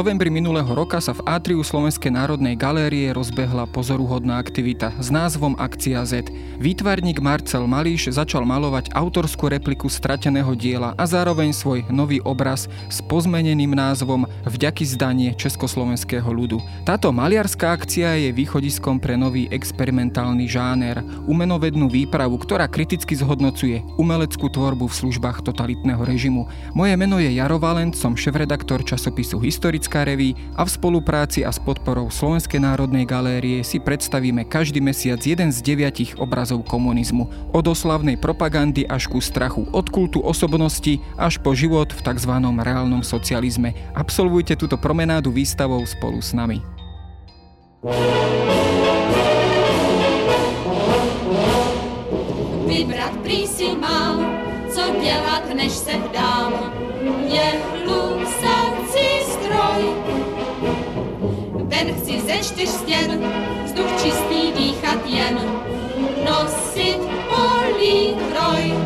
novembri minulého roka sa v atriu Slovenskej národnej galérie rozbehla pozoruhodná aktivita s názvom Akcia Z. Výtvarník Marcel Malíš začal malovať autorskú repliku strateného diela a zároveň svoj nový obraz s pozmeneným názvom Vďaky zdanie československého ľudu. Táto maliarská akcia je východiskom pre nový experimentálny žáner, umenovednú výpravu, ktorá kriticky zhodnocuje umeleckú tvorbu v službách totalitného režimu. Moje meno je Jaro Valent, som šéf-redaktor časopisu Historická reví a v spolupráci a s podporou Slovenskej národnej galérie si predstavíme každý mesiac jeden z deviatich obrazov komunizmu. Od oslavnej propagandy až ku strachu, od kultu osobnosti až po život v tzv. reálnom socializme. Absolvujte túto promenádu výstavou spolu s nami. Vybrat prý si mám, co dělat, než se vdám. Je čtyř stěn, vzduch čistý dýchat jen, nosit polítroj.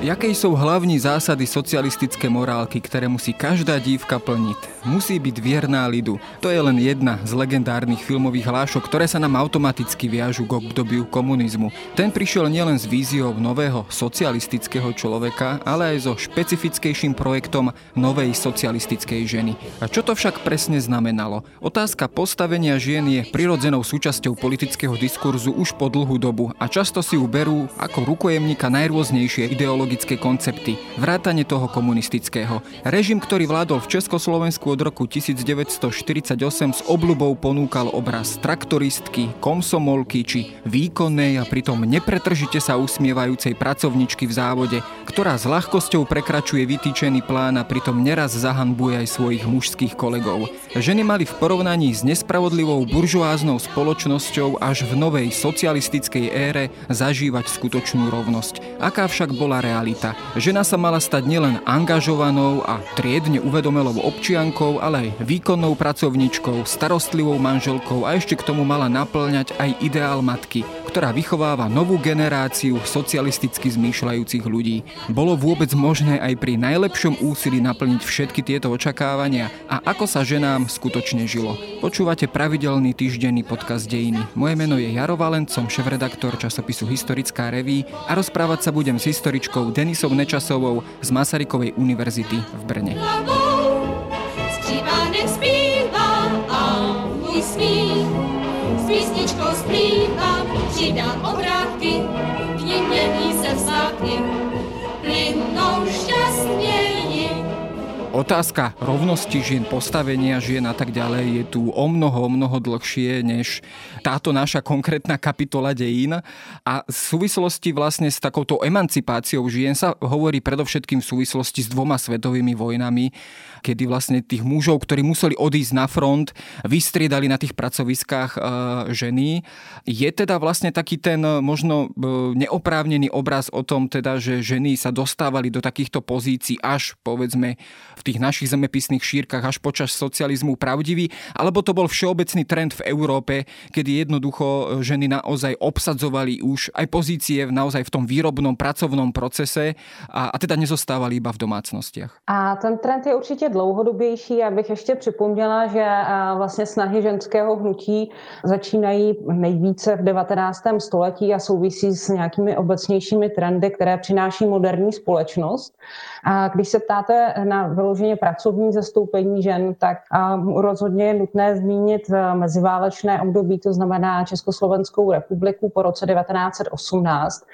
Jakej sú hlavní zásady socialistické morálky, ktoré musí každá dívka plniť? Musí byť vierná lidu. To je len jedna z legendárnych filmových hlášok, ktoré sa nám automaticky viažu k obdobiu komunizmu. Ten prišiel nielen s víziou nového socialistického človeka, ale aj so špecifickejším projektom novej socialistickej ženy. A čo to však presne znamenalo? Otázka postavenia žien je prirodzenou súčasťou politického diskurzu už po dlhú dobu a často si ju berú ako rukojemníka najrôznejšie ideologické koncepty, vrátane toho komunistického. Režim, ktorý vládol v Československu od roku 1948 s obľubou ponúkal obraz traktoristky, komsomolky či výkonnej a pritom nepretržite sa usmievajúcej pracovničky v závode, ktorá s ľahkosťou prekračuje vytýčený plán a pritom neraz zahanbuje aj svojich mužských kolegov. Ženy mali v porovnaní s nespravodlivou buržoáznou spoločnosťou až v novej socialistickej ére zažívať skutočnú rovnosť. Aká však bola realita? Žena sa mala stať nielen angažovanou a triedne uvedomelou občiankou, matkou, ale aj výkonnou pracovničkou, starostlivou manželkou a ešte k tomu mala naplňať aj ideál matky, ktorá vychováva novú generáciu socialisticky zmýšľajúcich ľudí. Bolo vôbec možné aj pri najlepšom úsilí naplniť všetky tieto očakávania a ako sa ženám skutočne žilo. Počúvate pravidelný týždenný podcast Dejiny. Moje meno je Jaro Valent, som šéf-redaktor časopisu Historická reví a rozprávať sa budem s historičkou Denisou Nečasovou z Masarykovej univerzity v Brne. vida obra Otázka rovnosti žien, postavenia žien a tak ďalej je tu o mnoho, o mnoho dlhšie než táto naša konkrétna kapitola dejín. A v súvislosti vlastne s takouto emancipáciou žien sa hovorí predovšetkým v súvislosti s dvoma svetovými vojnami kedy vlastne tých mužov, ktorí museli odísť na front, vystriedali na tých pracoviskách e, ženy. Je teda vlastne taký ten e, možno e, neoprávnený obraz o tom teda, že ženy sa dostávali do takýchto pozícií až povedzme v tých našich zemepisných šírkach až počas socializmu pravdivý, alebo to bol všeobecný trend v Európe, kedy jednoducho ženy naozaj obsadzovali už aj pozície naozaj v tom výrobnom pracovnom procese a, a teda nezostávali iba v domácnostiach. A ten trend je určitě dlouhodobější. Já bych ještě připomněla, že vlastně snahy ženského hnutí začínají nejvíce v 19. století a souvisí s nějakými obecnějšími trendy, které přináší moderní společnost. A když se ptáte na vyloženě pracovní zastoupení žen, tak rozhodně je nutné zmínit meziválečné období, to znamená Československou republiku po roce 1918,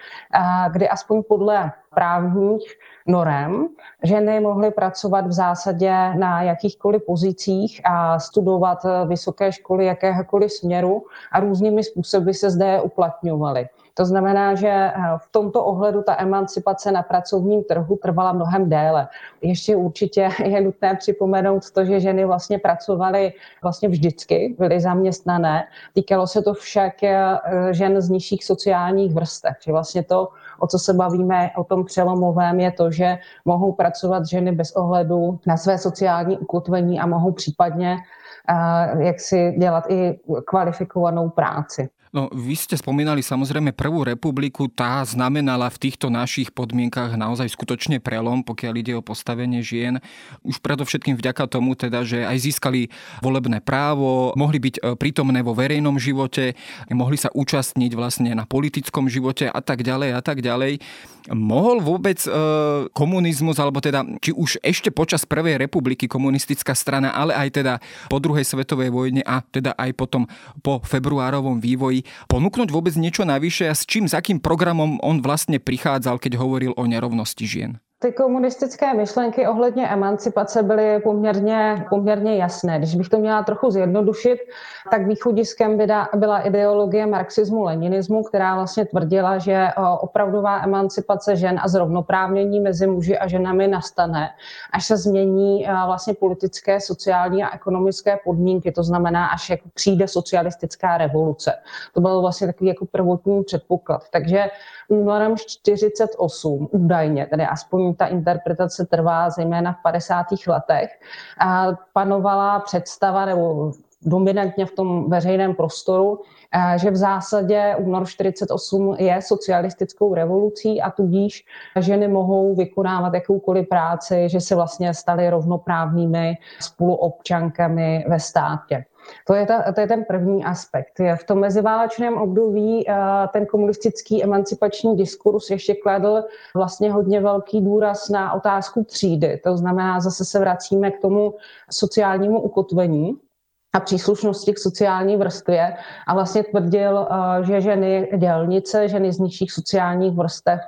kdy aspoň podle právních norem. Ženy mohly pracovat v zásadě na jakýchkoliv pozicích a studovat vysoké školy jakéhokoliv směru a různými způsoby se zde uplatňovaly. To znamená, že eh, v tomto ohledu ta emancipace na pracovním trhu trvala mnohem déle. Ještě určitě je nutné připomenout to, že ženy vlastně pracovaly vlastně vždycky, byly zaměstnané. Týkalo se to však eh, žen z nižších sociálních vrstev. Že vlastně to, o co se bavíme, o tom přelomovém, je to, že mohou pracovat ženy bez ohledu na své sociální ukotvení a mohou případně eh, jak si dělat i kvalifikovanou práci. No, vy ste spomínali samozrejme prvú republiku, tá znamenala v týchto našich podmienkach naozaj skutočne prelom, pokiaľ ide o postavenie žien. Už predovšetkým vďaka tomu teda, že aj získali volebné právo, mohli byť e, prítomné vo verejnom živote, mohli sa účastniť vlastne na politickom živote a tak ďalej a tak ďalej. Mohol vôbec e, komunizmus, alebo teda či už ešte počas Prvej republiky komunistická strana, ale aj teda po druhej svetovej vojne a teda aj potom po februárovom vývoji ponúknuť vôbec niečo navyše a s čím, s akým programom on vlastne prichádzal, keď hovoril o nerovnosti žien? Ty komunistické myšlenky ohledně emancipace byly poměrně, poměrně jasné. Když bych to měla trochu zjednodušit, tak východiskem byla ideologie marxismu-leninismu, která vlastně tvrdila, že opravdová emancipace žen a zrovnoprávnění mezi muži a ženami nastane, až se změní vlastně politické, sociální a ekonomické podmínky, to znamená, až jako přijde socialistická revoluce. To byl vlastně takový jako prvotní předpoklad. Takže únorem 48 údajně, tedy aspoň ta interpretace trvá zejména v 50. letech, a panovala představa nebo dominantně v tom veřejném prostoru, že v zásadě únor 48 je socialistickou revolucí a tudíž ženy mohou vykonávat jakoukoliv práci, že se vlastně staly rovnoprávnými spoluobčankami ve státě. To je, ta, to je ten první aspekt. V tom meziválečném období eh, ten komunistický emancipační diskurs ještě kladl vlastně hodně velký důraz na otázku třídy. To znamená, zase se vracíme k tomu sociálnímu ukotvení a příslušnosti k sociální vrstvě a vlastně tvrdil, eh, že ženy dělnice, ženy z nižších sociálních vrstev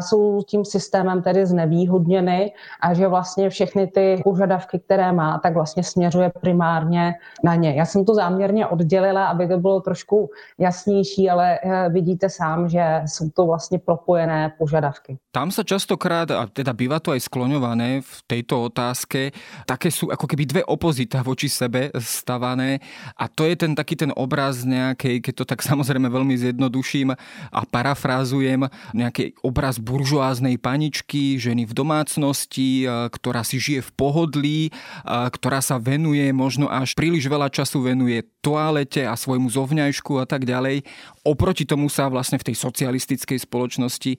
jsou tím systémem tedy znevýhodněny a že vlastně všechny ty požadavky, které má, tak vlastně směřuje primárně na ně. Já jsem to záměrně oddělila, aby to bylo trošku jasnější, ale eh, vidíte sám, že jsou to vlastně propojené požadavky. Tam sa častokrát, a teda býva to aj skloňované v tejto otázke, také sú ako keby dve opozita voči sebe stavané a to je ten taký ten obraz nejakej, keď to tak samozrejme veľmi zjednoduším a parafrázujem, nejaký obraz buržoáznej paničky, ženy v domácnosti, ktorá si žije v pohodlí, ktorá sa venuje, možno až príliš veľa času venuje toalete a svojmu zovňajšku a tak ďalej. Oproti tomu sa vlastne v tej socialistickej spoločnosti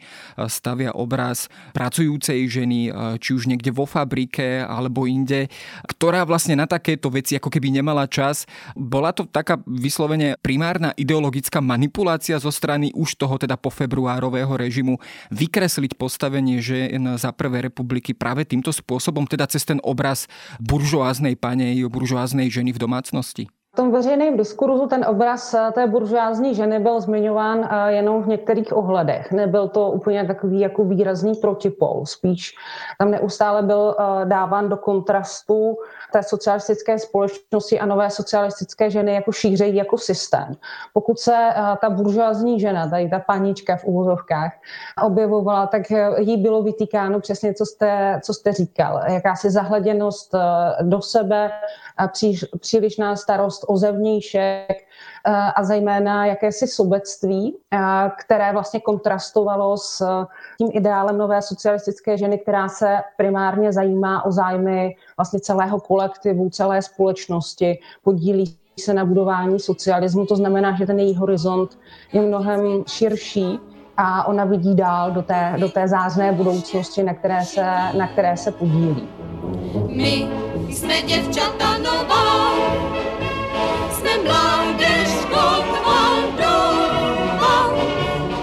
stavia obraz pracujúcej ženy, či už niekde vo fabrike alebo inde, ktorá vlastne na takéto veci ako keby nemala mala čas. Bola to taká vyslovene primárna ideologická manipulácia zo strany už toho teda po februárového režimu vykresliť postavenie žien za prvé republiky práve týmto spôsobom, teda cez ten obraz buržoáznej panej, buržoáznej ženy v domácnosti? V tom veřejném diskurzu ten obraz eh, té buržoázní ženy byl zmiňován eh, jenom v některých ohledech. Nebyl to úplně takový jako výrazný protipol. Spíš tam neustále byl eh, dáván do kontrastu té socialistické společnosti a nové socialistické ženy jako šířejí jako systém. Pokud se ta buržoázní žena, tady ta panička v úvozovkách, objevovala, tak jí bylo vytýkáno přesně, co jste, co jste říkal. Jakási zahleděnost do sebe, příliš, přílišná starost o zevnějšek eh, a zejména jakési sobectví, eh, které vlastně kontrastovalo s tím ideálem nové socialistické ženy, která se primárně zajímá o zájmy vlastně celého kolektivu, celé společnosti, podílí se na budování socialismu. To znamená, že ten její horizont je mnohem širší a ona vidí dál do té, do té zázné budoucnosti, na které se, na které se podílí. My jsme děvčata nová,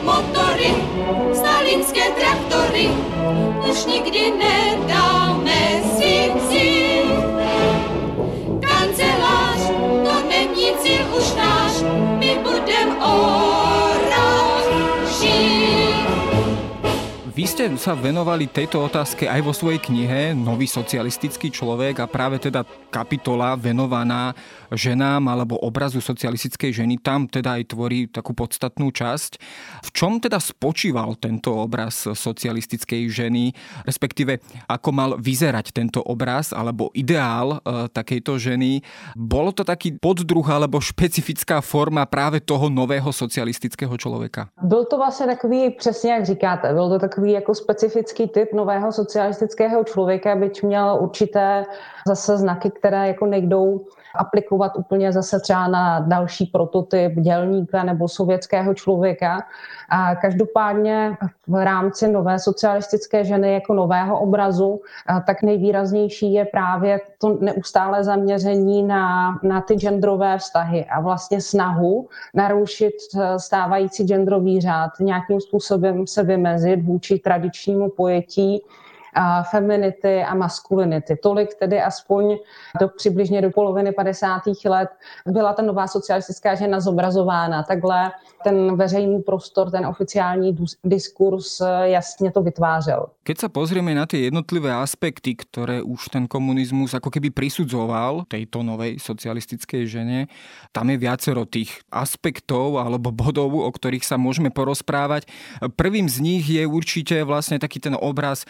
Motory, stalinské traktory, už nikdy nedáme ste sa venovali tejto otázke aj vo svojej knihe Nový socialistický človek a práve teda kapitola venovaná ženám alebo obrazu socialistickej ženy, tam teda aj tvorí takú podstatnú časť. V čom teda spočíval tento obraz socialistickej ženy, respektíve ako mal vyzerať tento obraz alebo ideál e, takejto ženy? Bolo to taký poddruh alebo špecifická forma práve toho nového socialistického člověka? Byl to vlastně takový, přesně jak říkáte, byl to takový jako specifický typ nového socialistického člověka, byť měl určité zase znaky, které jako nejdou aplikovat úplně zase třeba na další prototyp dělníka nebo sovětského člověka. A každopádně v rámci nové socialistické ženy jako nového obrazu, tak nejvýraznější je právě to neustále zaměření na, na ty genderové vztahy a vlastně snahu narušit eh, stávající genderový řád, nějakým způsobem se vymezit vůči tradičnímu pojetí feminity a maskulinity. Tolik tedy aspoň do přibližně do poloviny 50. let byla ta nová socialistická žena zobrazována. Takhle ten veřejný prostor, ten oficiální diskurs eh, jasně to vytvářel. Keď sa pozrieme na tie jednotlivé aspekty, ktoré už ten komunizmus ako keby prisudzoval tejto novej socialistickej žene, tam je viacero tých aspektov alebo bodov, o ktorých sa môžeme porozprávať. Prvým z nich je určite vlastne taký ten obraz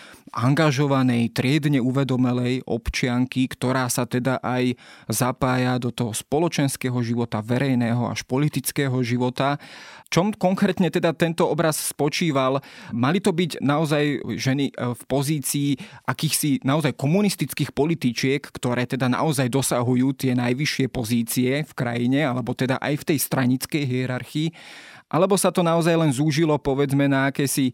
angažovanej, triedne uvedomelej občianky, ktorá sa teda aj zapája do toho spoločenského života, verejného až politického života. Čom konkrétne teda tento obraz spočíval? Mali to byť naozaj ženy e, v pozícii akýchsi naozaj komunistických političiek, ktoré teda naozaj dosahujú tie najvyššie pozície v krajine, alebo teda aj v tej stranickej hierarchii, alebo sa to naozaj len zúžilo povedzme na akési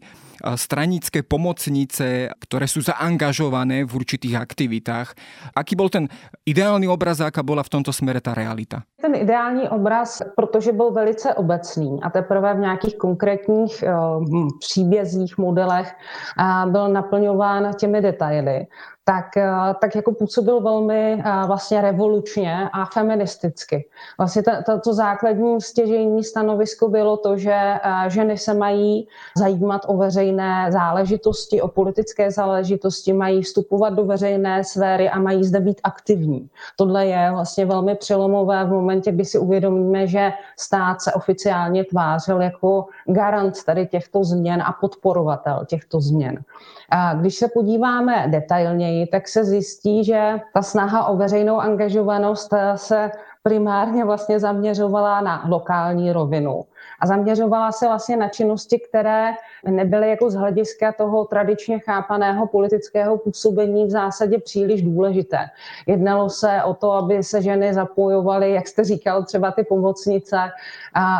stranické pomocnice, ktoré sú zaangažované v určitých aktivitách. Aký bol ten ideální obraz aká byla v tomto smere ta realita? Ten ideální obraz, protože byl velice obecný a teprve v nějakých konkrétních uh, příbězích, modelech uh, byl naplňován těmi detaily, tak, eh, tak jako působil velmi eh, vlastně revolučně a feministicky. Vlastně to, to, základní stěžení stanovisko bylo to, že eh, ženy se mají zajímat o veřejné záležitosti, o politické záležitosti, mají vstupovat do veřejné sféry a mají zde být aktivní. Tohle je vlastně velmi přelomové v momentě, kdy si uvědomíme, že stát se oficiálně tvářil jako garant tady těchto změn a podporovatel těchto změn. A když se podíváme detailněji, tak se zjistí, že ta snaha o veřejnou angažovanost se primárně vlastně zaměřovala na lokální rovinu a zaměřovala se vlastně na činnosti, které nebyly jako z hlediska toho tradičně chápaného politického působení v zásadě příliš důležité. Jednalo se o to, aby se ženy zapojovaly, jak jste říkal, třeba ty pomocnice,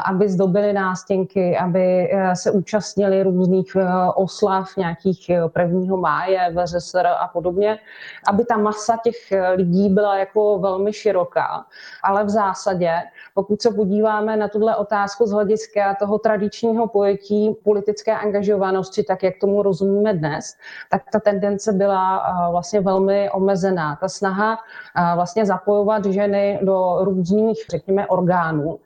aby zdobily nástěnky, aby e, se účastnili různých e, oslav nějakých e, prvního máje, VZSR a podobně, aby ta masa těch lidí byla jako velmi široká. Ale v zásadě, pokud se podíváme na tuhle otázku z hlediska toho tradičního pojetí politické angažovanosti, tak jak tomu rozumíme dnes, tak ta tendence byla vlastně velmi omezená. Ta snaha vlastně zapojovat ženy do různých, řekněme, orgánů,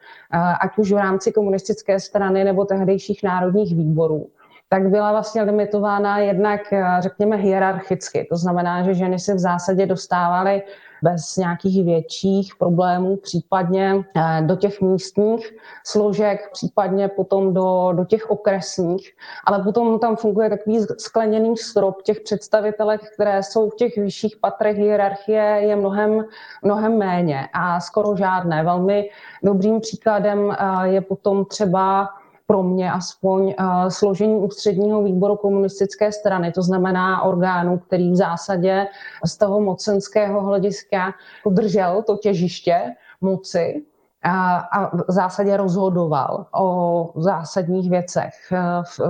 ať už v rámci komunistické strany nebo tehdejších národních výborů, tak byla vlastně limitována jednak, řekněme, hierarchicky. To znamená, že ženy se v zásadě dostávaly bez nějakých větších problémů, případně eh, do těch místních složek, případně potom do, do těch okresních, ale potom tam funguje takový skleněný strop těch představitelek, které jsou v těch vyšších patrech hierarchie, je mnohem, mnohem méně a skoro žádné. Velmi dobrým příkladem eh, je potom třeba pro mě aspoň eh, složení ústředního výboru komunistické strany, to znamená orgánu, který v zásadě z toho mocenského hlediska udržel to těžiště moci a, a v zásadě rozhodoval o zásadních věcech eh,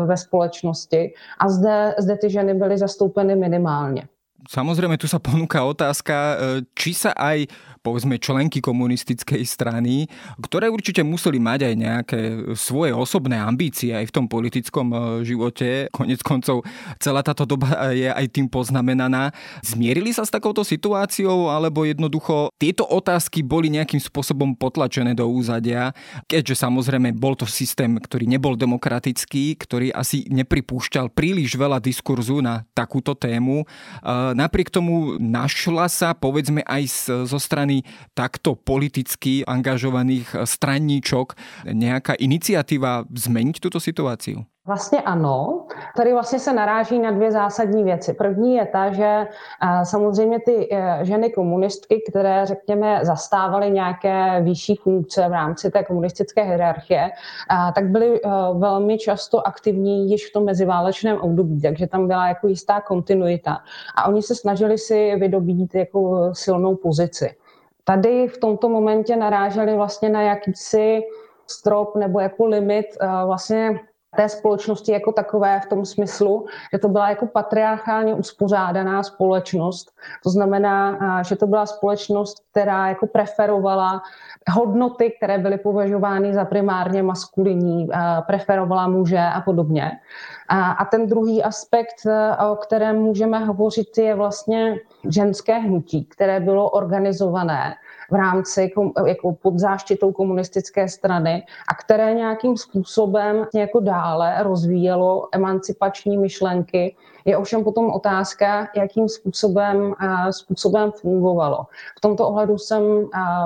ve společnosti. A zde, zde ty ženy byly zastoupeny minimálně. Samozrejme, tu sa ponúka otázka, eh, či sa aj povedzme členky komunistickej strany, ktoré určite museli mať aj nejaké svoje osobné ambície aj v tom politickom e, živote. Konec koncov celá táto doba je aj tým poznamenaná. Zmierili sa s takouto situáciou, alebo jednoducho tieto otázky boli nejakým spôsobom potlačené do úzadia, keďže samozrejme bol to systém, ktorý nebol demokratický, ktorý asi nepripúšťal príliš veľa diskurzu na takúto tému. E, napriek tomu našla sa povedzme aj zo strany takto politicky angažovaných stranníčok nejaká iniciatíva zmeniť túto situáciu? Vlastně ano. Tady vlastně se naráží na dvě zásadní věci. První je ta, že samozřejmě ty e, ženy komunistky, které, řekněme, zastávaly nějaké vyšší funkce v rámci té komunistické hierarchie, tak byly velmi často aktivní již v tom meziválečném období, takže tam byla jako jistá kontinuita. A oni se snažili si vydobít jako silnou pozici tady v tomto momentě naráželi vlastně na jakýsi strop nebo jako limit vlastně té společnosti jako takové v tom smyslu, že to byla jako patriarchálně uspořádaná společnost. To znamená, že to byla společnost, která jako preferovala hodnoty, které byly považovány za primárně maskulinní, preferovala muže a podobně. A ten druhý aspekt, o kterém můžeme hovořit, je vlastně ženské hnutí, které bylo organizované v rámci jako pod záštitou komunistické strany a které nějakým způsobem jako dále rozvíjelo emancipační myšlenky. Je ovšem potom otázka, jakým způsobem, způsobem fungovalo. V tomto ohledu jsem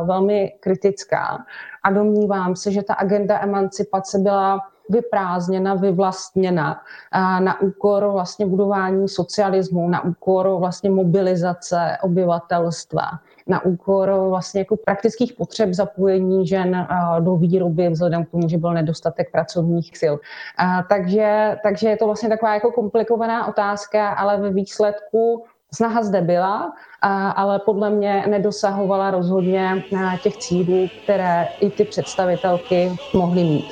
velmi kritická a domnívám se, že ta agenda emancipace byla vyprázdněna, vyvlastněna na úkor vlastně budování socialismu, na úkor vlastně mobilizace obyvatelstva na úkor vlastně jako praktických potřeb zapojení žen do výroby vzhledem k tomu, že byl nedostatek pracovních sil. Takže, takže je to vlastně taková jako komplikovaná otázka, ale ve výsledku snaha zde byla, ale podle mě nedosahovala rozhodně těch cílů, které i ty představitelky mohly mít.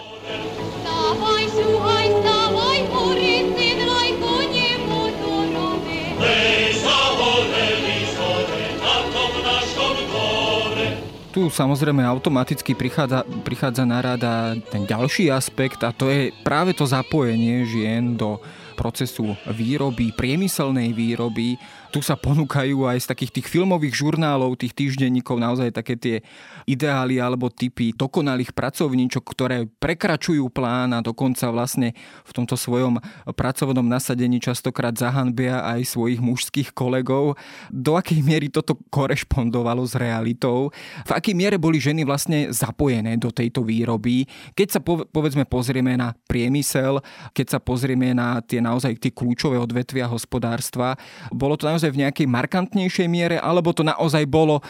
Tu samozrejme automaticky prichádza, prichádza na rada ten ďalší aspekt a to je práve to zapojenie žien do procesu výroby, priemyselnej výroby tu sa ponúkajú aj z takých tých filmových žurnálov, tých týždenníkov naozaj také tie ideály alebo typy dokonalých pracovníčok, ktoré prekračujú plán a dokonca vlastne v tomto svojom pracovnom nasadení častokrát zahanbia aj svojich mužských kolegov. Do akej miery toto korešpondovalo s realitou? V akej miere boli ženy vlastne zapojené do tejto výroby? Keď sa povedzme pozrieme na priemysel, keď sa pozrieme na tie naozaj tie kľúčové odvetvia hospodárstva, bolo to naozaj v nejakej markantnejšej miere, alebo to naozaj bolo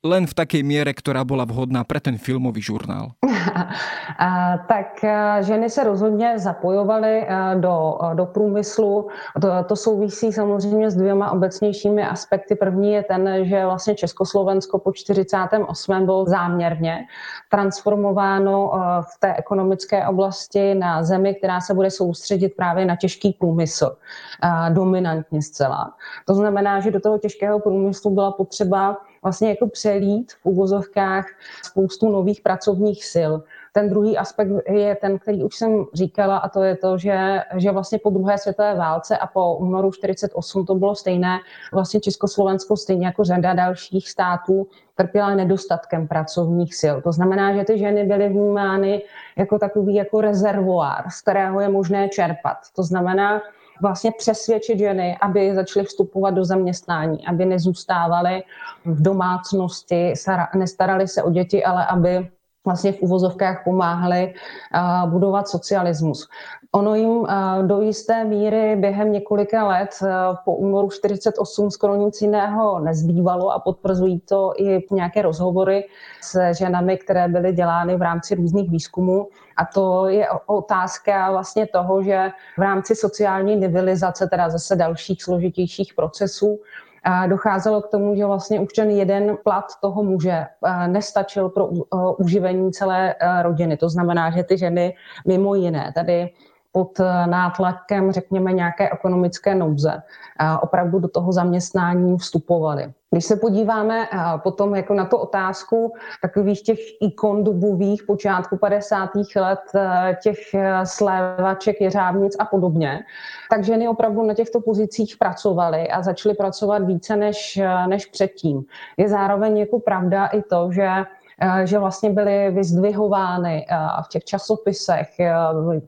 len v takej miere, ktorá bola vhodná pre ten filmový žurnál? tak ženy se rozhodně zapojovaly do, do průmyslu. To, to souvisí samozřejmě s dvěma obecnějšími aspekty. První je ten, že vlastně Československo po 48. bylo záměrně transformováno v té ekonomické oblasti na zemi, která se bude soustředit právě na těžký průmysl. Dominantně zcela. To znamená, že do toho těžkého průmyslu byla potřeba vlastně jako přelít v uvozovkách spoustu nových pracovních sil. Ten druhý aspekt je ten, který už jsem říkala, a to je to, že, že vlastně po druhé světové válce a po únoru 48 to bylo stejné. Vlastně Československo stejně jako řada dalších států trpěla nedostatkem pracovních sil. To znamená, že ty ženy byly vnímány jako takový jako rezervoár, z kterého je možné čerpat. To znamená, vlastně přesvědčit ženy, aby začaly vstupovat do zaměstnání, aby nezůstávaly v domácnosti, nestarali se o děti, ale aby vlastně v uvozovkách pomáhali budovat socialismus. Ono jim do jisté míry během několika let po únoru 48 skoro nic jiného nezbývalo a potvrzují to i nějaké rozhovory s ženami, které byly dělány v rámci různých výzkumů. A to je otázka vlastně toho, že v rámci sociální nivelizace, teda zase dalších složitějších procesů, docházelo k tomu, že vlastně už ten jeden plat toho muže nestačil pro uživení celé rodiny. To znamená, že ty ženy mimo jiné tady pod nátlakem, řekněme, nějaké ekonomické nouze, opravdu do toho zaměstnání vstupovali. Když se podíváme potom jako na tu otázku takových těch ikon dobových počátku 50. let, těch slévaček, jeřávnic a podobně, tak ženy opravdu na těchto pozicích pracovaly a začaly pracovat více než, než předtím. Je zároveň jako pravda i to, že že vlastně byly vyzdvihovány v těch časopisech,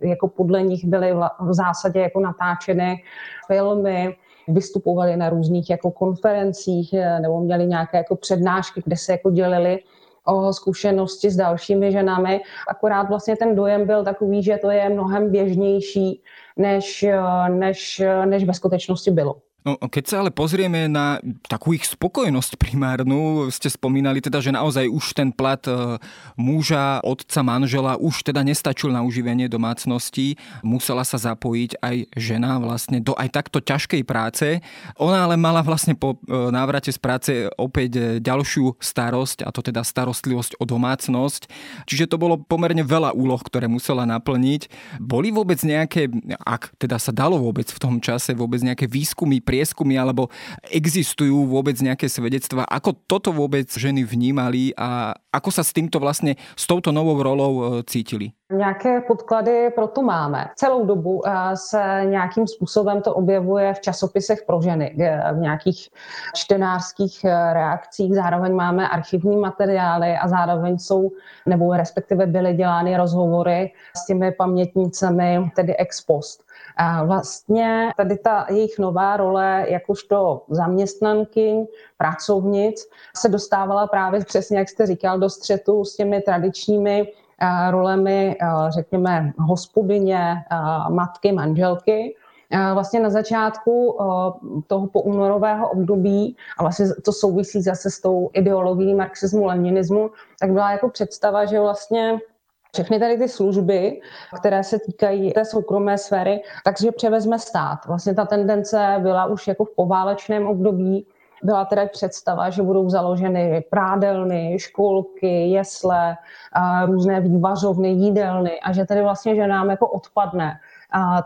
jako podle nich byly v zásadě jako natáčeny filmy, vystupovali na různých jako konferencích nebo měli nějaké jako přednášky, kde se jako dělili o zkušenosti s dalšími ženami. Akorát vlastně ten dojem byl takový, že to je mnohem běžnější, než, než, než ve skutečnosti bylo. No, keď sa ale pozrieme na takú ich spokojnosť primárnu, ste spomínali teda, že naozaj už ten plat e, muža, otca, manžela už teda nestačil na uživenie domácnosti, musela sa zapojiť aj žena vlastne do aj takto ťažkej práce. Ona ale mala vlastne po e, návrate z práce opäť ďalšiu starosť, a to teda starostlivosť o domácnosť. Čiže to bolo pomerne veľa úloh, ktoré musela naplniť. Boli vôbec nejaké, ak teda sa dalo vôbec v tom čase, vôbec nejaké výskumy prieskumy alebo existujú vôbec nejaké svedectvá, ako toto vôbec ženy vnímali a ako sa s týmto vlastne, s touto novou rolou e, cítili? Nějaké podklady pro to máme. Celou dobu e, se nějakým způsobem to objevuje v časopisech pro ženy, v nějakých čtenářských e, reakcích. Zároveň máme archivní materiály a zároveň jsou, nebo respektive byly dělány rozhovory s těmi pamětnicemi, tedy ex post. A vlastně tady ta jejich nová role jakožto zaměstnanky, pracovnic se dostávala právě přesně, jak jste říkal, do střetu s těmi tradičními rolemi, řekněme, hospodyně, matky, manželky. Vlastně na začátku toho poúnorového období, a vlastně to souvisí zase s tou ideologií marxismu, leninismu, tak byla jako představa, že vlastně všechny tady ty služby, které se týkají té soukromé sféry, takže převezme stát. Vlastně ta tendence byla už jako v poválečném období, byla teda představa, že budou založeny prádelny, školky, jesle, různé vývařovny, jídelny a že tedy vlastně že nám jako odpadne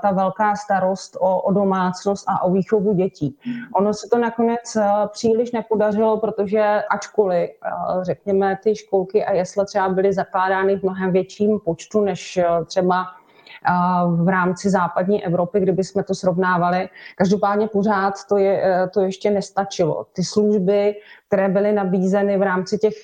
ta velká starost o, o domácnost a o výchovu dětí. Ono se to nakonec eh, příliš nepodařilo, protože ačkoliv, eh, řekněme, ty školky a jesle třeba byly zakládány v mnohem větším počtu než eh, třeba v rámci západní Evropy, kdyby jsme to srovnávali. Každopádně pořád to, je, to ještě nestačilo. Ty služby, které byly nabízeny v rámci těch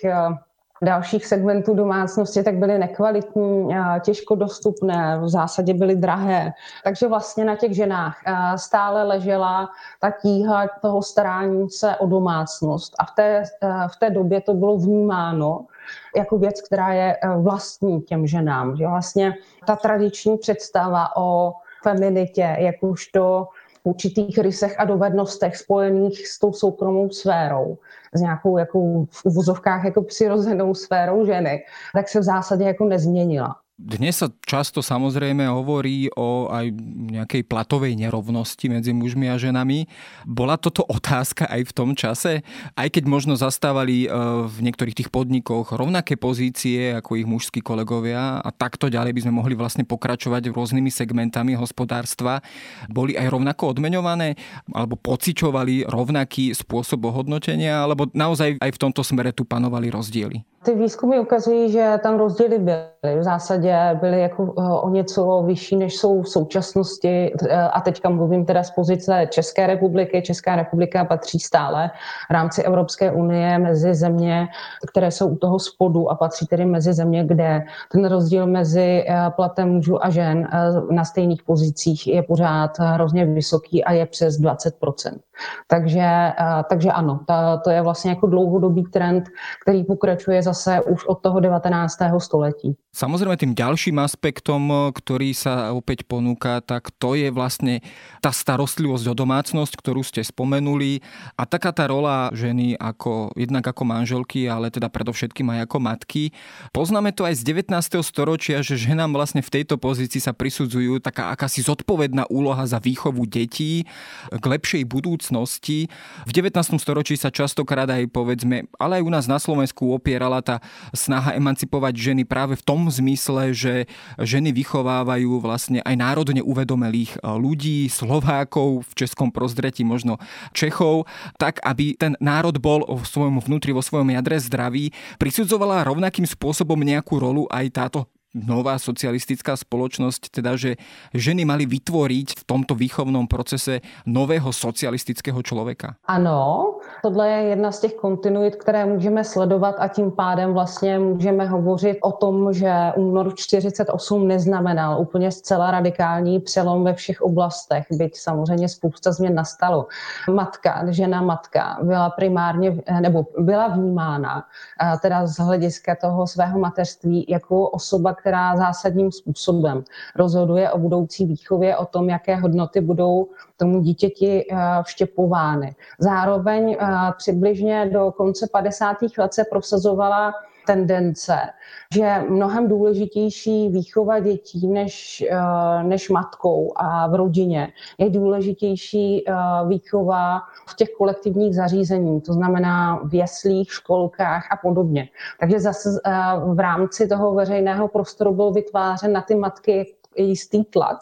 dalších segmentů domácnosti, tak byly nekvalitní, těžko dostupné, v zásadě byly drahé. Takže vlastně na těch ženách stále ležela ta tíha toho starání se o domácnost. A v té, v té době to bylo vnímáno jako věc, která je vlastní těm ženám. Že vlastně ta tradiční představa o feminitě, jakožto určitých rysech a dovednostech spojených s tou soukromou sférou, s nějakou jako v uvozovkách jako přirozenou sférou ženy, tak se v zásadě jako nezměnila. Dnes sa často samozrejme hovorí o aj nejakej platovej nerovnosti medzi mužmi a ženami. Bola toto otázka aj v tom čase? Aj keď možno zastávali e, v niektorých tých podnikoch rovnaké pozície ako ich mužskí kolegovia a takto ďalej by sme mohli vlastne pokračovať rôznymi segmentami hospodárstva. Boli aj rovnako odmeňované alebo pocičovali rovnaký spôsob ohodnotenia alebo naozaj aj v tomto smere tu panovali rozdiely? Ty výzkumy ukazují, že tam rozdíly byly. V zásadě byly jako eh, o něco vyšší, než jsou v současnosti. Eh, a teďka mluvím teda z pozice České republiky. Česká republika patří stále v rámci Evropské unie mezi země, které jsou u toho spodu a patří tedy mezi země, kde ten rozdíl mezi eh, platem mužů a žen na stejných pozicích je pořád hrozně vysoký a je přes 20 takže, takže ano, to je vlastně jako dlouhodobý trend, který pokračuje zase už od toho 19. století. Samozrejme tým ďalším aspektom, ktorý sa opäť ponúka, tak to je vlastne tá starostlivosť o domácnosť, ktorú ste spomenuli a taká tá rola ženy ako, jednak ako manželky, ale teda predovšetkým aj ako matky. Poznáme to aj z 19. storočia, že ženám vlastne v tejto pozícii sa prisudzujú taká akási zodpovedná úloha za výchovu detí k lepšej budúcnosti. V 19. storočí sa častokrát aj povedzme, ale aj u nás na Slovensku opierala tá snaha emancipovať ženy práve v tom zmysle, že ženy vychovávajú vlastne aj národne uvedomelých e, ľudí, Slovákov, v českom prozdretí možno Čechov, tak aby ten národ bol v svojom vnútri, vo svojom jadre zdravý, prisudzovala rovnakým spôsobom nejakú rolu aj táto nová socialistická spoločnosť, teda že ženy mali vytvoriť v tomto výchovnom procese nového socialistického člověka? Ano, tohle je jedna z těch kontinuit, které můžeme sledovat a tím pádem vlastně můžeme hovořit o tom, že únor 48 neznamenal úplně zcela radikální přelom ve všech oblastech, byť samozřejmě spousta změn nastalo. Matka, žena matka byla primárně, nebo byla vnímána teda z hlediska toho svého mateřství jako osoba, která zásadním způsobem rozhoduje o budoucí výchově, o tom, jaké hodnoty budou tomu dítěti vštěpovány. Zároveň přibližně do konce 50. let se prosazovala tendence, že mnohem důležitější výchova dětí než, eh, než matkou a v rodině je důležitější eh, výchova v těch kolektivních zařízeních, to znamená v jeslích, školkách a podobně. Takže zase eh, v rámci toho veřejného prostoru byl vytvářen na ty matky jistý tlak,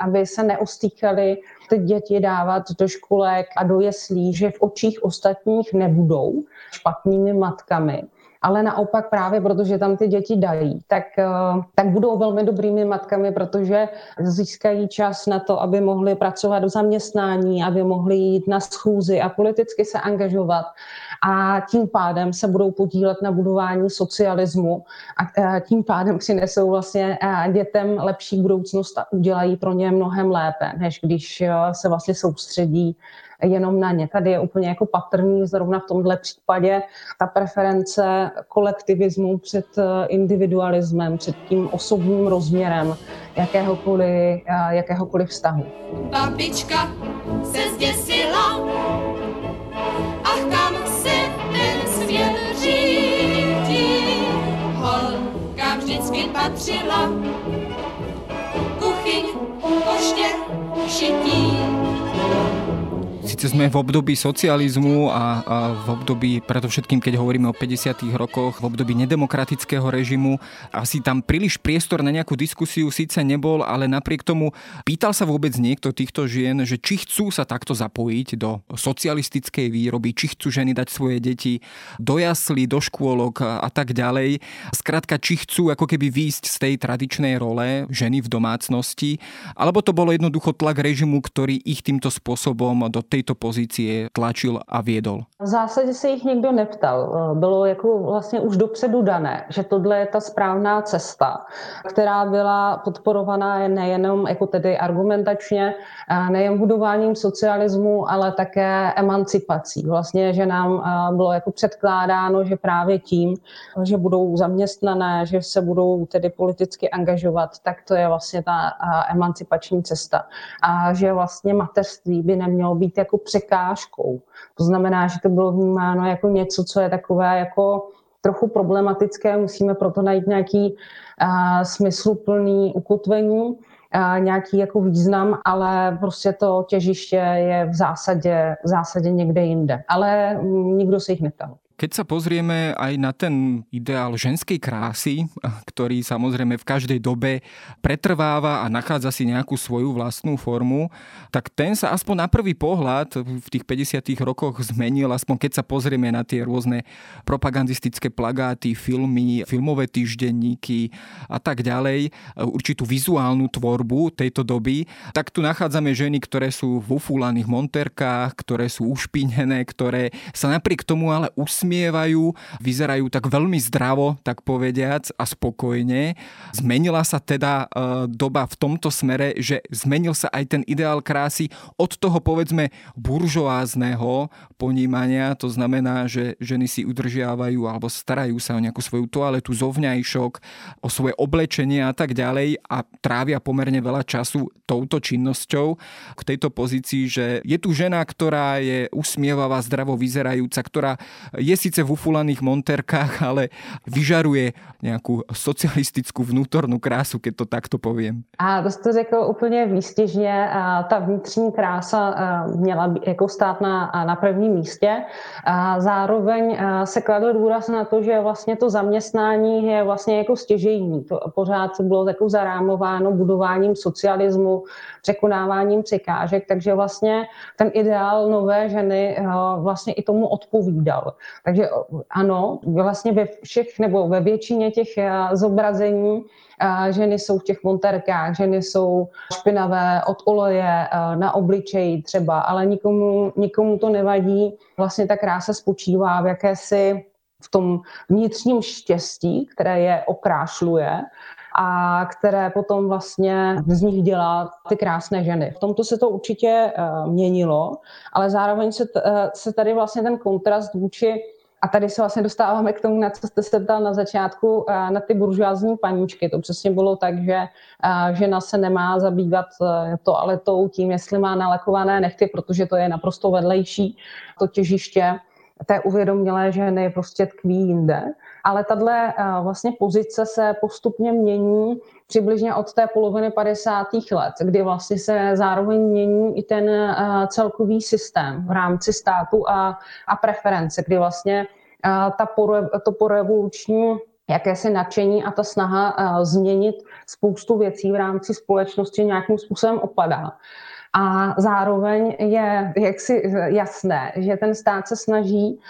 aby se neostýkali ty děti dávat do školek a do jeslí, že v očích ostatních nebudou špatnými matkami ale naopak právě protože tam ty děti dají, tak, eh, tak budou velmi dobrými matkami, protože získají čas na to, aby mohli pracovat do zaměstnání, aby mohli jít na schůzy a politicky se angažovat. A tím pádem se budou podílet na budování socialismu a eh, tím pádem přinesou vlastně eh, dětem lepší budoucnost a udělají pro ně mnohem lépe, než když se vlastně soustředí jenom na ně. Tady je úplně jako patrný zrovna v tomhle případě ta preference kolektivismu před eh, individualismem, před tím osobním rozměrem jakéhokoliv, eh, jakéhokoliv vztahu. Babička se zděsila, ach kam se ten svět řídí. Holka vždycky patřila, kuchyň, koště, šití. Sice sme v období socializmu a, a v období, predovšetkým keď hovoríme o 50. rokoch, v období nedemokratického režimu, asi tam príliš priestor na nejakú diskusiu síce nebol, ale napriek tomu pýtal sa vôbec niekto týchto žien, že či chcú sa takto zapojiť do socialistickej výroby, či chcú ženy dať svoje deti do jaslí, do škôlok a, tak ďalej. Skrátka, či chcú ako keby výjsť z tej tradičnej role ženy v domácnosti, alebo to bolo jednoducho tlak režimu, ktorý ich týmto spôsobom do tej tyto pozície tlačil a viedol? V zásadě se jich nikdo neptal. Bylo jako vlastně už dopředu dané, že tohle je ta správná cesta, která byla podporovaná nejenom jako tedy argumentačně, nejen budováním socialismu, ale také emancipací. Vlastně, že nám bylo jako předkládáno, že právě tím, že budou zaměstnané, že se budou tedy politicky angažovat, tak to je vlastně ta emancipační cesta. A že vlastně mateřství by nemělo být jako překážkou. To znamená, že to bylo vnímáno jako něco, co je takové jako trochu problematické, musíme proto najít nějaký uh, smysluplný ukotvení, nějaký jako význam, ale prostě to těžiště je v zásadě, v zásadě někde jinde. Ale mm, nikdo se jich neptal. Keď sa pozrieme aj na ten ideál ženskej krásy, ktorý samozrejme v každej dobe pretrváva a nachádza si nejakú svoju vlastnú formu, tak ten sa aspoň na prvý pohľad v tých 50. rokoch zmenil, aspoň keď sa pozrieme na tie rôzne propagandistické plagáty, filmy, filmové týždenníky a tak ďalej, určitú vizuálnu tvorbu tejto doby, tak tu nachádzame ženy, ktoré sú v ufúlaných monterkách, ktoré sú ušpinené, ktoré sa napriek tomu ale usmievajú usmievajú, vyzerajú tak veľmi zdravo, tak povediac, a spokojne. Zmenila sa teda e, doba v tomto smere, že zmenil sa aj ten ideál krásy od toho povedzme buržoázneho ponímania, to znamená, že ženy si udržiavajú alebo starajú sa o nejakú svoju toaletu, zovňajšok, o svoje oblečenie a tak ďalej a trávia pomerne veľa času touto činnosťou k tejto pozícii, že je tu žena, ktorá je usmievavá, zdravo vyzerajúca, ktorá je je síce v ufulaných monterkách, ale vyžaruje nějakou socialistickou vnútornou krásu, keď to takto povím. A to jste řekl úplně výstižně. Ta vnitřní krása měla jako stát na, na prvním místě. A zároveň se kladl důraz na to, že vlastně to zaměstnání je vlastně jako stěžejní. To pořád bylo jako zarámováno budováním socialismu, překonáváním překážek, takže vlastně ten ideál nové ženy vlastně i tomu odpovídal. Takže ano, vlastně ve všech nebo ve většině těch eh, zobrazení eh, ženy jsou v těch monterkách, ženy jsou špinavé od oleje eh, na obličeji třeba, ale nikomu, nikomu to nevadí. Vlastně ta krása spočívá v jakési v tom vnitřním štěstí, které je okrášluje a které potom vlastně z nich dělá ty krásné ženy. V tomto se to určitě měnilo, ale zároveň se, se tady vlastně ten kontrast vůči A tady se vlastně dostáváme k tomu, na co jste se ptal na začátku, na ty buržoázní paníčky. To přesně bylo tak, že žena se nemá zabývat toaletou tím, jestli má nalakované nechty, protože to je naprosto vedlejší to těžiště té uvědomělé ženy prostě tkví jinde. Ale tahle vlastně pozice se postupně mění přibližně od té poloviny 50. let, kdy vlastně se zároveň mění i ten celkový systém v rámci státu a, a preference, kdy vlastně ta pore, to porevoluční jakési nadšení a ta snaha změnit spoustu věcí v rámci společnosti nějakým způsobem opadá. A zároveň je jaksi jasné, že ten stát se snaží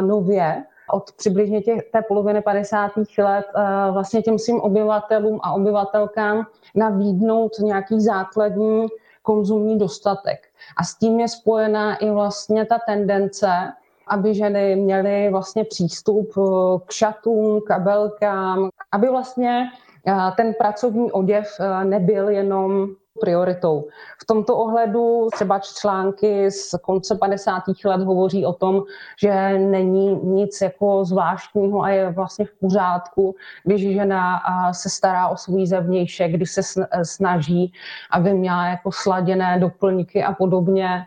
nově od přibližně těch, té poloviny 50. let vlastně těm svým obyvatelům a obyvatelkám nabídnout nějaký základní konzumní dostatek. A s tím je spojená i vlastně ta tendence, aby ženy měly vlastně přístup eh, k šatům, kabelkám, aby vlastně eh, ten pracovní oděv eh, nebyl jenom prioritou. V tomto ohledu třeba články z konce 50. let hovoří o tom, že není nic jako zvláštního a je vlastně v pořádku, když žena se stará o svůj zevnějšek, když se snaží, aby měla jako sladěné doplňky a podobně,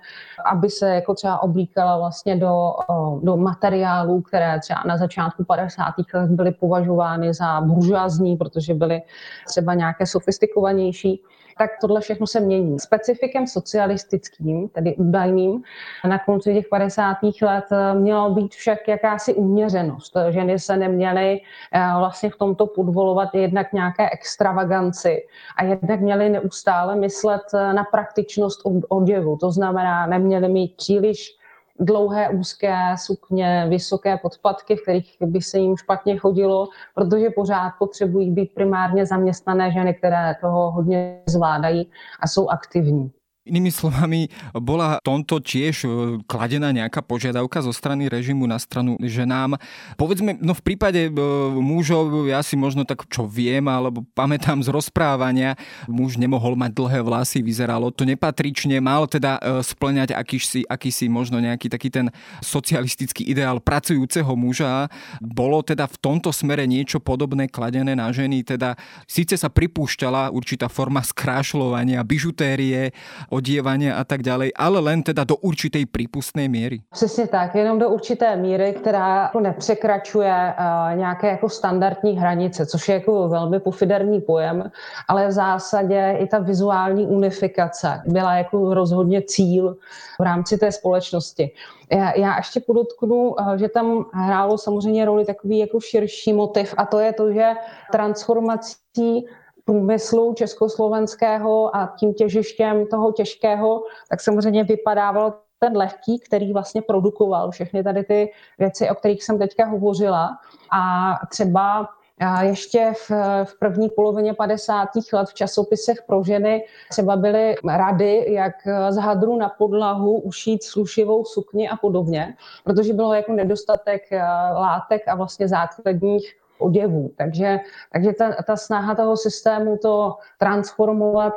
aby se jako třeba oblíkala vlastně do, do materiálů, které třeba na začátku 50. let byly považovány za buržoazní, protože byly třeba nějaké sofistikovanější tak tohle všechno se mění. Specifikem socialistickým, tedy údajným, na konci těch 50. let eh, mělo být však jakási uměřenost. Ženy se neměly eh, vlastně v tomto podvolovat jednak nějaké extravaganci a jednak měly neustále myslet eh, na praktičnost oděvu. To znamená, neměly mít příliš dlouhé úzké sukně, vysoké podpatky, v kterých by se jim špatně chodilo, protože pořád potřebují být primárně zaměstnané ženy, které toho hodně zvládají a jsou aktivní. Inými slovami, bola tomto tiež e, kladená nejaká požiadavka zo strany režimu na stranu ženám. Povedzme, no v prípade e, mužov, ja si možno tak čo viem, alebo pamätám z rozprávania, muž nemohol mať dlhé vlasy, vyzeralo to nepatrične, mal teda e, splňať akýsi, akýsi možno nejaký taký ten socialistický ideál pracujúceho muža. Bolo teda v tomto smere niečo podobné kladené na ženy, teda síce sa pripúšťala určitá forma skrášľovania, bižutérie, odievania a tak ďalej, ale len teda do určitej prípustnej míry. Přesně tak, jenom do určité míry, která jako nepřekračuje uh, nějaké jako standardní hranice, což je jako velmi pofiderní pojem, ale v zásadě i ta vizuální unifikace byla jako rozhodně cíl v rámci té společnosti. Já, já ještě podotknu, eh, že tam hrálo samozřejmě roli takový jako širší motiv a to je to, že transformací průmyslu československého a tím těžištěm toho těžkého, tak samozřejmě vypadával ten lehký, který vlastně produkoval všechny tady ty věci, o kterých jsem teďka hovořila. A třeba ještě v, v první polovině 50. let v časopisech pro ženy třeba byly rady, jak z hadru na podlahu ušít slušivou sukni a podobně, protože bylo jako nedostatek eh, látek a vlastně základních oděvů. Takže, takže ta, ta snaha toho systému to transformovat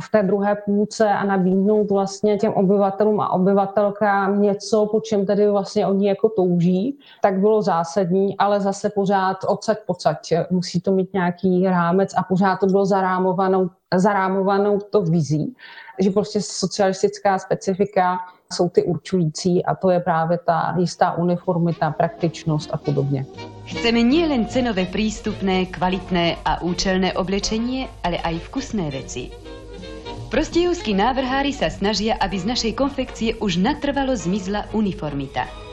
v té druhé půlce a nabídnout vlastně těm obyvatelům a obyvatelkám něco, po čem tedy vlastně oni jako touží, tak bylo zásadní, ale zase pořád odsaď pocať. Musí to mít nějaký rámec a pořád to bylo zarámovanou, zarámovanou to vizí, že prostě socialistická specifika jsou ty určující a to je právě ta jistá uniformita, praktičnost a podobně. Chceme nielen cenové prístupné, kvalitné a účelné oblečenie, ale aj vkusné veci. Prostejovskí návrhári sa snažia, aby z našej konfekcie už natrvalo zmizla uniformita.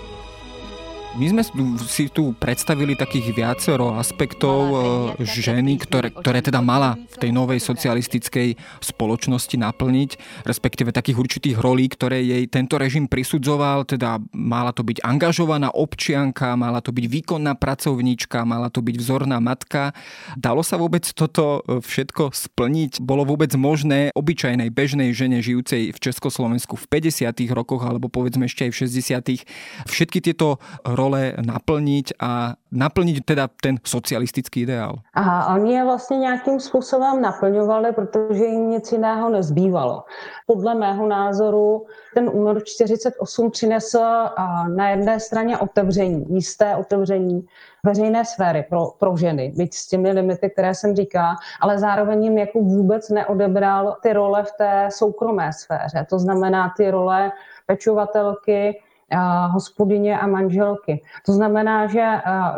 My sme si tu predstavili takých viacero aspektov e, ženy, ktoré, ktoré teda mala v tej novej socialistickej spoločnosti naplniť, respektíve takých určitých rolí, ktoré jej tento režim prisudzoval, teda mala to byť angažovaná občianka, mala to byť výkonná pracovníčka, mala to byť vzorná matka. Dalo sa vôbec toto e, všetko splniť? Bolo vôbec možné obyčajnej bežnej žene žijúcej v Československu v 50. rokoch alebo povedzme ešte aj v 60. všetky tieto role naplniť a naplniť teda ten socialistický ideál. A oni je vlastně nějakým způsobem naplňovali, protože jim nic jiného nezbývalo. Podle mého názoru ten únor 48 přinesl na jedné straně otevření, jisté otevření veřejné sféry pro, pro ženy, byť s těmi limity, které jsem říkala, ale zároveň jim jako vůbec neodebral ty role v té soukromé sféře. To znamená ty role pečovatelky, hospodyně a manželky. To znamená, že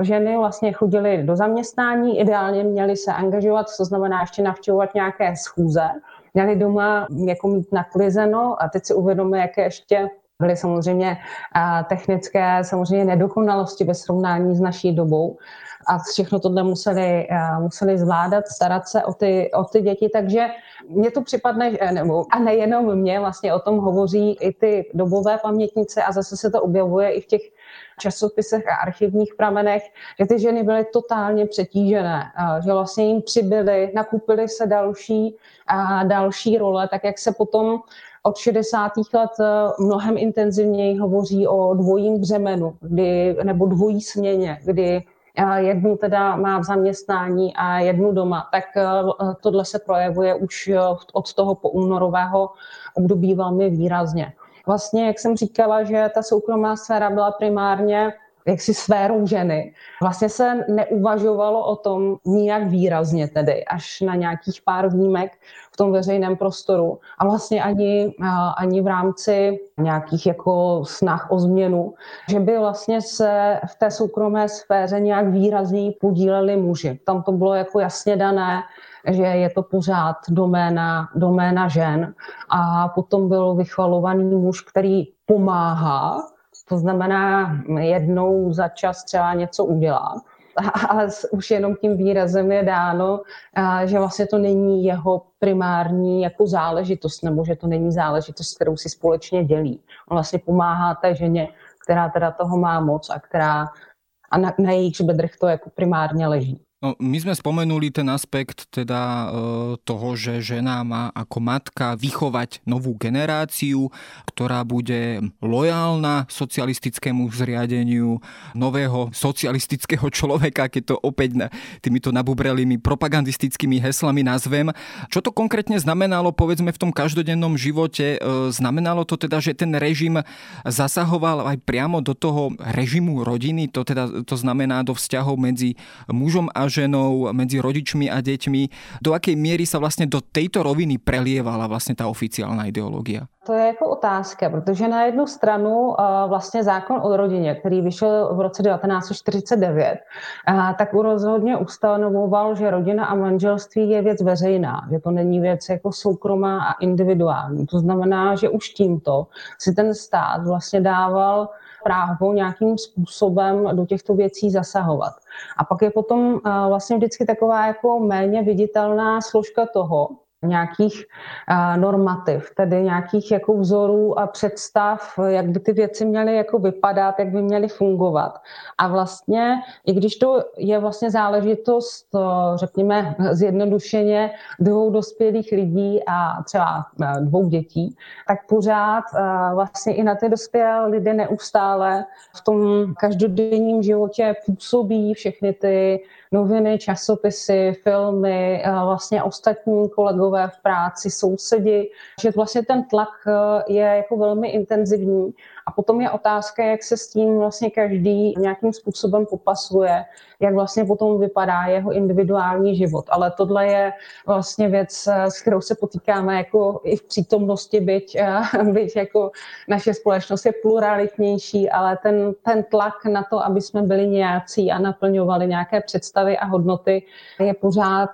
ženy vlastně chodily do zaměstnání, ideálně měly se angažovat, to znamená ještě navštěvovat nějaké schůze, měli doma jako mít naklizeno a teď si uvědomíme, jaké ještě byly samozřejmě technické samozřejmě nedokonalosti ve srovnání s naší dobou. A všechno tohle museli, museli zvládat, starat se o ty, o ty děti, takže mně to připadne, nebo, a nejenom mě, vlastně o tom hovoří i ty dobové pamětnice a zase se to objevuje i v těch časopisech a archivních pramenech, že ty ženy byly totálně přetížené, že vlastně jim přibyly, nakupily se další a další role, tak jak se potom od 60. let eh, mnohem intenzivněji hovoří o dvojím břemenu, kdy, nebo dvojí směně, kdy eh, jednu teda má v zaměstnání a jednu doma, tak eh, tohle se projevuje už od toho poúnorového období velmi výrazně. Vlastně, jak jsem říkala, že ta soukromá sféra byla primárně jaksi sférou ženy. Vlastně se neuvažovalo o tom nijak výrazně tedy, až na nějakých pár výjimek v tom veřejném prostoru. A vlastně ani, ani v rámci nějakých jako snah o změnu, že by vlastně se v té soukromé sféře nějak výrazněji podíleli muži. Tam to bylo jako jasně dané, že je to pořád doména, doména žen. A potom byl vychvalovaný muž, který pomáhá to znamená, jednou za čas třeba něco udělá, ale už jenom tím výrazem je dáno, že vlastně to není jeho primární jako záležitost, nebo že to není záležitost, kterou si společně dělí. On vlastně pomáhá té ženě, která teda toho má moc a která a na, na jejich bedrech to jako primárně leží. No, my sme spomenuli ten aspekt teda e, toho, že žena má ako matka vychovať novú generáciu, ktorá bude lojálna socialistickému zriadeniu nového socialistického človeka, keď to opäť týmito nabubrelými propagandistickými heslami nazvem. Čo to konkrétne znamenalo, povedzme, v tom každodennom živote? E, znamenalo to teda, že ten režim zasahoval aj priamo do toho režimu rodiny, to teda to znamená do vzťahov medzi mužom a ženou, medzi rodičmi a deťmi. Do akej miery sa vlastne do tejto roviny prelievala vlastne tá oficiálna ideológia? To je jako otázka, protože na jednu stranu vlastně zákon o rodině, který vyšel v roce 1949, tak rozhodně ustanovoval, že rodina a manželství je věc veřejná, že to není věc jako soukromá a individuální. To znamená, že už tímto si ten stát vlastně dával právo nějakým způsobem do těchto věcí zasahovat. A pak je potom vlastně vždycky taková jako méně viditelná složka toho, nějakých normativ, tedy nějakých jako vzorů a představ, jak by ty věci měly jako vypadat, jak by měly fungovat. A vlastně, i když to je vlastně záležitost, řekněme zjednodušeně, dvou dospělých lidí a třeba dvou dětí, tak pořád vlastně i na ty dospělé lidé neustále v tom každodenním životě působí všechny ty noviny, časopisy, filmy, vlastně ostatní kolegové v práci, sousedi, že vlastně ten tlak e, je jako velmi intenzivní a potom je otázka, jak se s tím vlastně každý nějakým způsobem popasuje, jak vlastně potom vypadá jeho individuální život. Ale tohle je vlastně věc, s kterou se potýkáme jako i v přítomnosti, byť, byť jako naše společnost je pluralitnější, ale ten, ten tlak na to, aby jsme byli nějací a naplňovali nějaké představy a hodnoty, je pořád,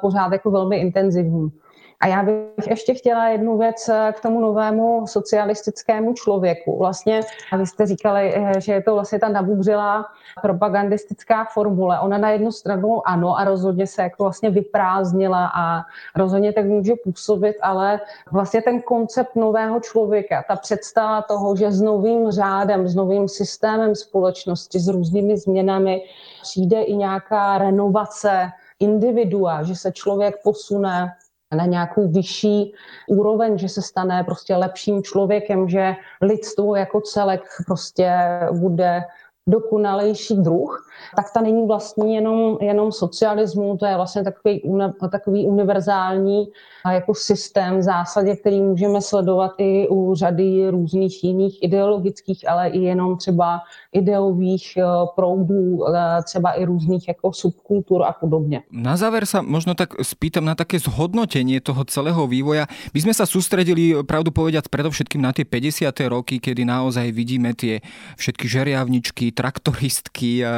pořád jako velmi intenzivní. A já bych ještě chtěla jednu věc eh, k tomu novému socialistickému člověku. Vlastně, a vy jste říkali, eh, že je to vlastně ta nabubřelá propagandistická formule. Ona na jednu stranu ano a rozhodně se jako vlastně vyprázdnila a rozhodně tak může působit, ale vlastně ten koncept nového člověka, ta představa toho, že s novým řádem, s novým systémem společnosti, s různými změnami přijde i nějaká renovace individua, že se člověk posune na nějakou vyšší úroveň, že se stane prostě lepším člověkem, že lidstvo jako celek prostě bude dokonalejší druh, tak ta není vlastně jenom, jenom socialismu, to je vlastně takový, takový univerzální jako systém v zásadě, který můžeme sledovat i u řady různých jiných ideologických, ale i jenom třeba ideových eh, proudů, eh, třeba i různých jako subkultur a podobně. Na záver sa možno tak spýtam na také zhodnotenie toho celého vývoja. My sme sa sústredili, pravdu povediac, predovšetkým na tie 50. roky, kedy naozaj vidíme tie všetky žeriavničky, traktoristky, eh,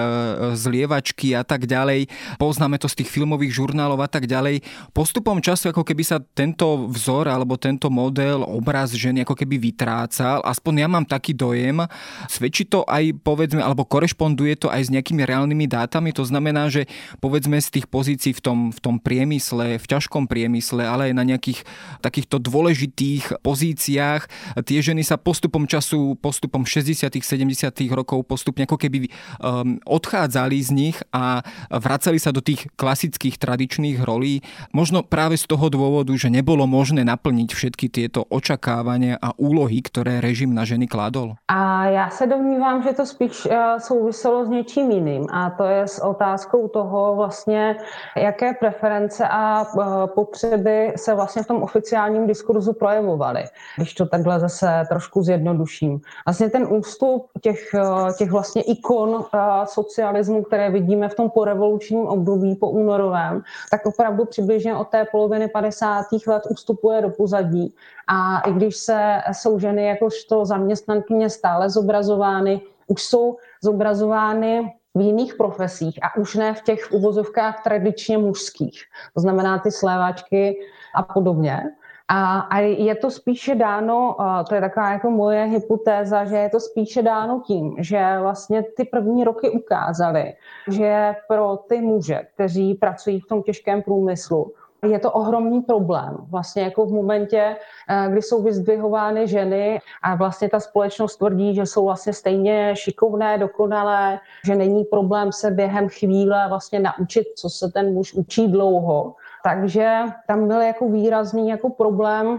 zlievačky a tak ďalej. Poznáme to z tých filmových žurnálov a tak ďalej. Postupom času, ako keby sa tento vzor alebo tento model, obraz ženy ako keby vytrácal. Aspoň ja mám taký dojem. Svedčí to aj povedzme, alebo korešponduje to aj s nejakými reálnymi dátami. To znamená, že povedzme z tých pozícií v tom, v tom priemysle, v ťažkom priemysle, ale aj na nejakých takýchto dôležitých pozíciách, tie ženy sa postupom času, postupom 60 70 rokov postupne ako keby um, odchádzali z nich a vracali sa do tých klasických tradičných rolí. Možno práve z toho dôvodu, že nebolo možné naplniť všetky tieto očakávania a úlohy, ktoré režim na ženy kládol? A já se domnívám, že to spíš eh, souviselo s něčím jiným a to je s otázkou toho vlastně, jaké preference a eh, potřeby se vlastně v tom oficiálním diskurzu projevovaly, když to takhle zase trošku zjednoduším. Vlastně ten ústup těch, eh, těch vlastně ikon socialismu, které vidíme v tom porevolučním období po únorovém, tak opravdu přibližně od té poloviny 50. let ustupuje do pozadí. A i když se jsou ženy jakožto zaměstnankyně stále zobrazovány už jsou zobrazovány v jiných profesích a už ne v těch uvozovkách tradičně mužských. To znamená ty sléváčky a podobně. A, a je to spíše dáno, to je taková jako moje hypotéza, že je to spíše dáno tím, že vlastně ty první roky ukázaly, že pro ty muže, kteří pracují v tom těžkém průmyslu, je to ohromný problém. Vlastně jako v momentě, eh, kdy jsou vyzdvihovány ženy a vlastně ta společnost tvrdí, že jsou vlastně stejně šikovné, dokonalé, že není problém se během chvíle vlastně naučit, co se ten muž učí dlouho. Takže tam byl jako výrazný jako problém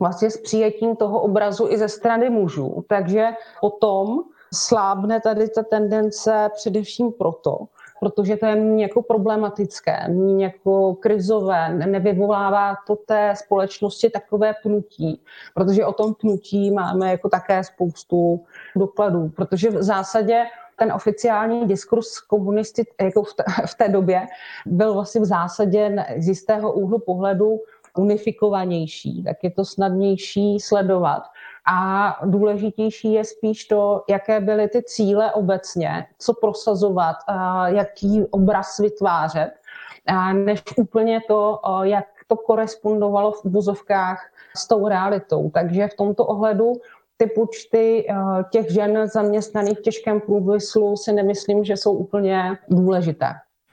vlastně s přijetím toho obrazu i ze strany mužů. Takže potom slábne tady ta tendence především proto, protože to je jako problematické, jako krizové, nevyvolává to té společnosti takové pnutí, protože o tom pnutí máme jako také spoustu dokladů, protože v zásadě ten oficiální diskurs komunisty jako v, té, v té době byl vlastně v zásadě z jistého úhlu pohledu unifikovanější, tak je to snadnější sledovat. A důležitější je spíš to, jaké byly ty cíle obecně, co prosazovat, jaký obraz vytvářet, než úplně to, jak to korespondovalo v uvozovkách s tou realitou. Takže v tomto ohledu ty počty těch žen zaměstnaných v těžkém průmyslu si nemyslím, že jsou úplně důležité.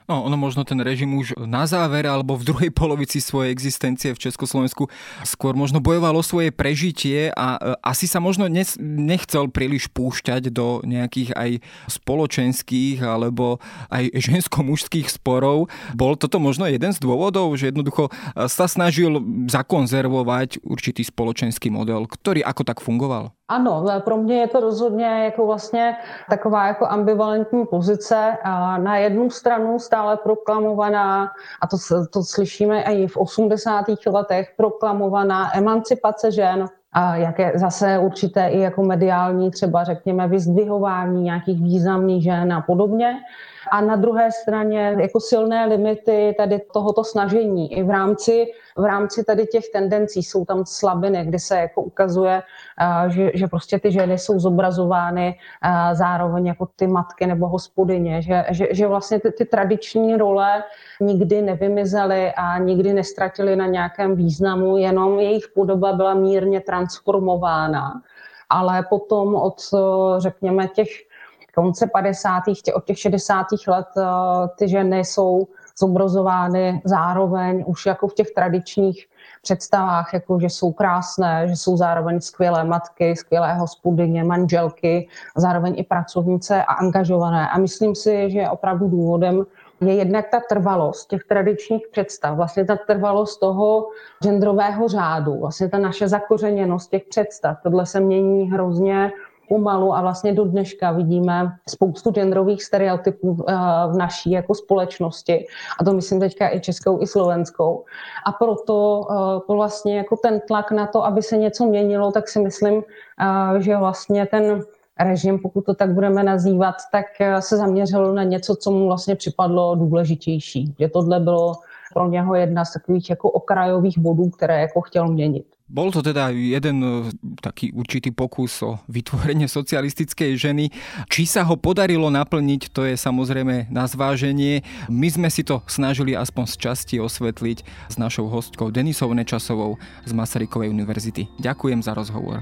No, ono možno ten režim už na záver alebo v druhej polovici svojej existencie v Československu skôr možno bojoval o svoje prežitie a e, asi sa možno nechcel príliš púšťať do nejakých aj spoločenských alebo aj žensko-mužských sporov. Bol toto možno jeden z dôvodov, že jednoducho e, sa snažil zakonzervovať určitý spoločenský model, ktorý ako tak fungoval? Ano, pro mě je to rozhodně jako vlastně taková jako ambivalentní pozice. Na jednu stranu stále proklamovaná, a to, to slyšíme i v 80. letech, proklamovaná emancipace žen, a jaké zase určité i jako mediální třeba řekněme vyzdvihování nějakých významných žen a podobně a na druhé straně jako silné limity tady tohoto snažení. I v rámci, v rámci tady těch tendencí jsou tam slabiny, kdy se jako ukazuje, že, že prostě ty ženy jsou zobrazovány zároveň jako ty matky nebo hospodyně, že, že, že vlastně ty, ty tradiční role nikdy nevymizely a nikdy nestratily na nějakém významu, jenom jejich podoba byla mírně transformována ale potom od, řekněme, těch konce 50. od těch 60. let eh, ty ženy jsou zobrazovány zároveň už jako v těch tradičních představách, jako že jsou krásné, že jsou zároveň skvělé matky, skvělé hospodyně, manželky, zároveň i pracovnice a angažované. A myslím si, že opravdu důvodem je jednak ta trvalost těch tradičních představ, vlastně ta trvalost toho genderového řádu, vlastně ta naše zakořeněnost těch představ. Tohle se mění hrozně pomalu a vlastně do dneška vidíme spoustu genderových stereotypů v naší jako společnosti. A to myslím teďka i českou, i slovenskou. A proto vlastně jako ten tlak na to, aby se něco měnilo, tak si myslím, že vlastně ten režim, pokud to tak budeme nazývat, tak se zaměřil na něco, co mu vlastně připadlo důležitější. Že tohle bylo pro něho jedna z takových jako okrajových bodů, které jako chtěl měnit. Bol to teda jeden e, taký určitý pokus o vytvorenie socialistickej ženy. Či sa ho podarilo naplniť, to je samozrejme na zváženie. My sme si to snažili aspoň z časti osvetliť s našou hostkou Denisou Nečasovou z Masarykovej univerzity. Ďakujem za rozhovor.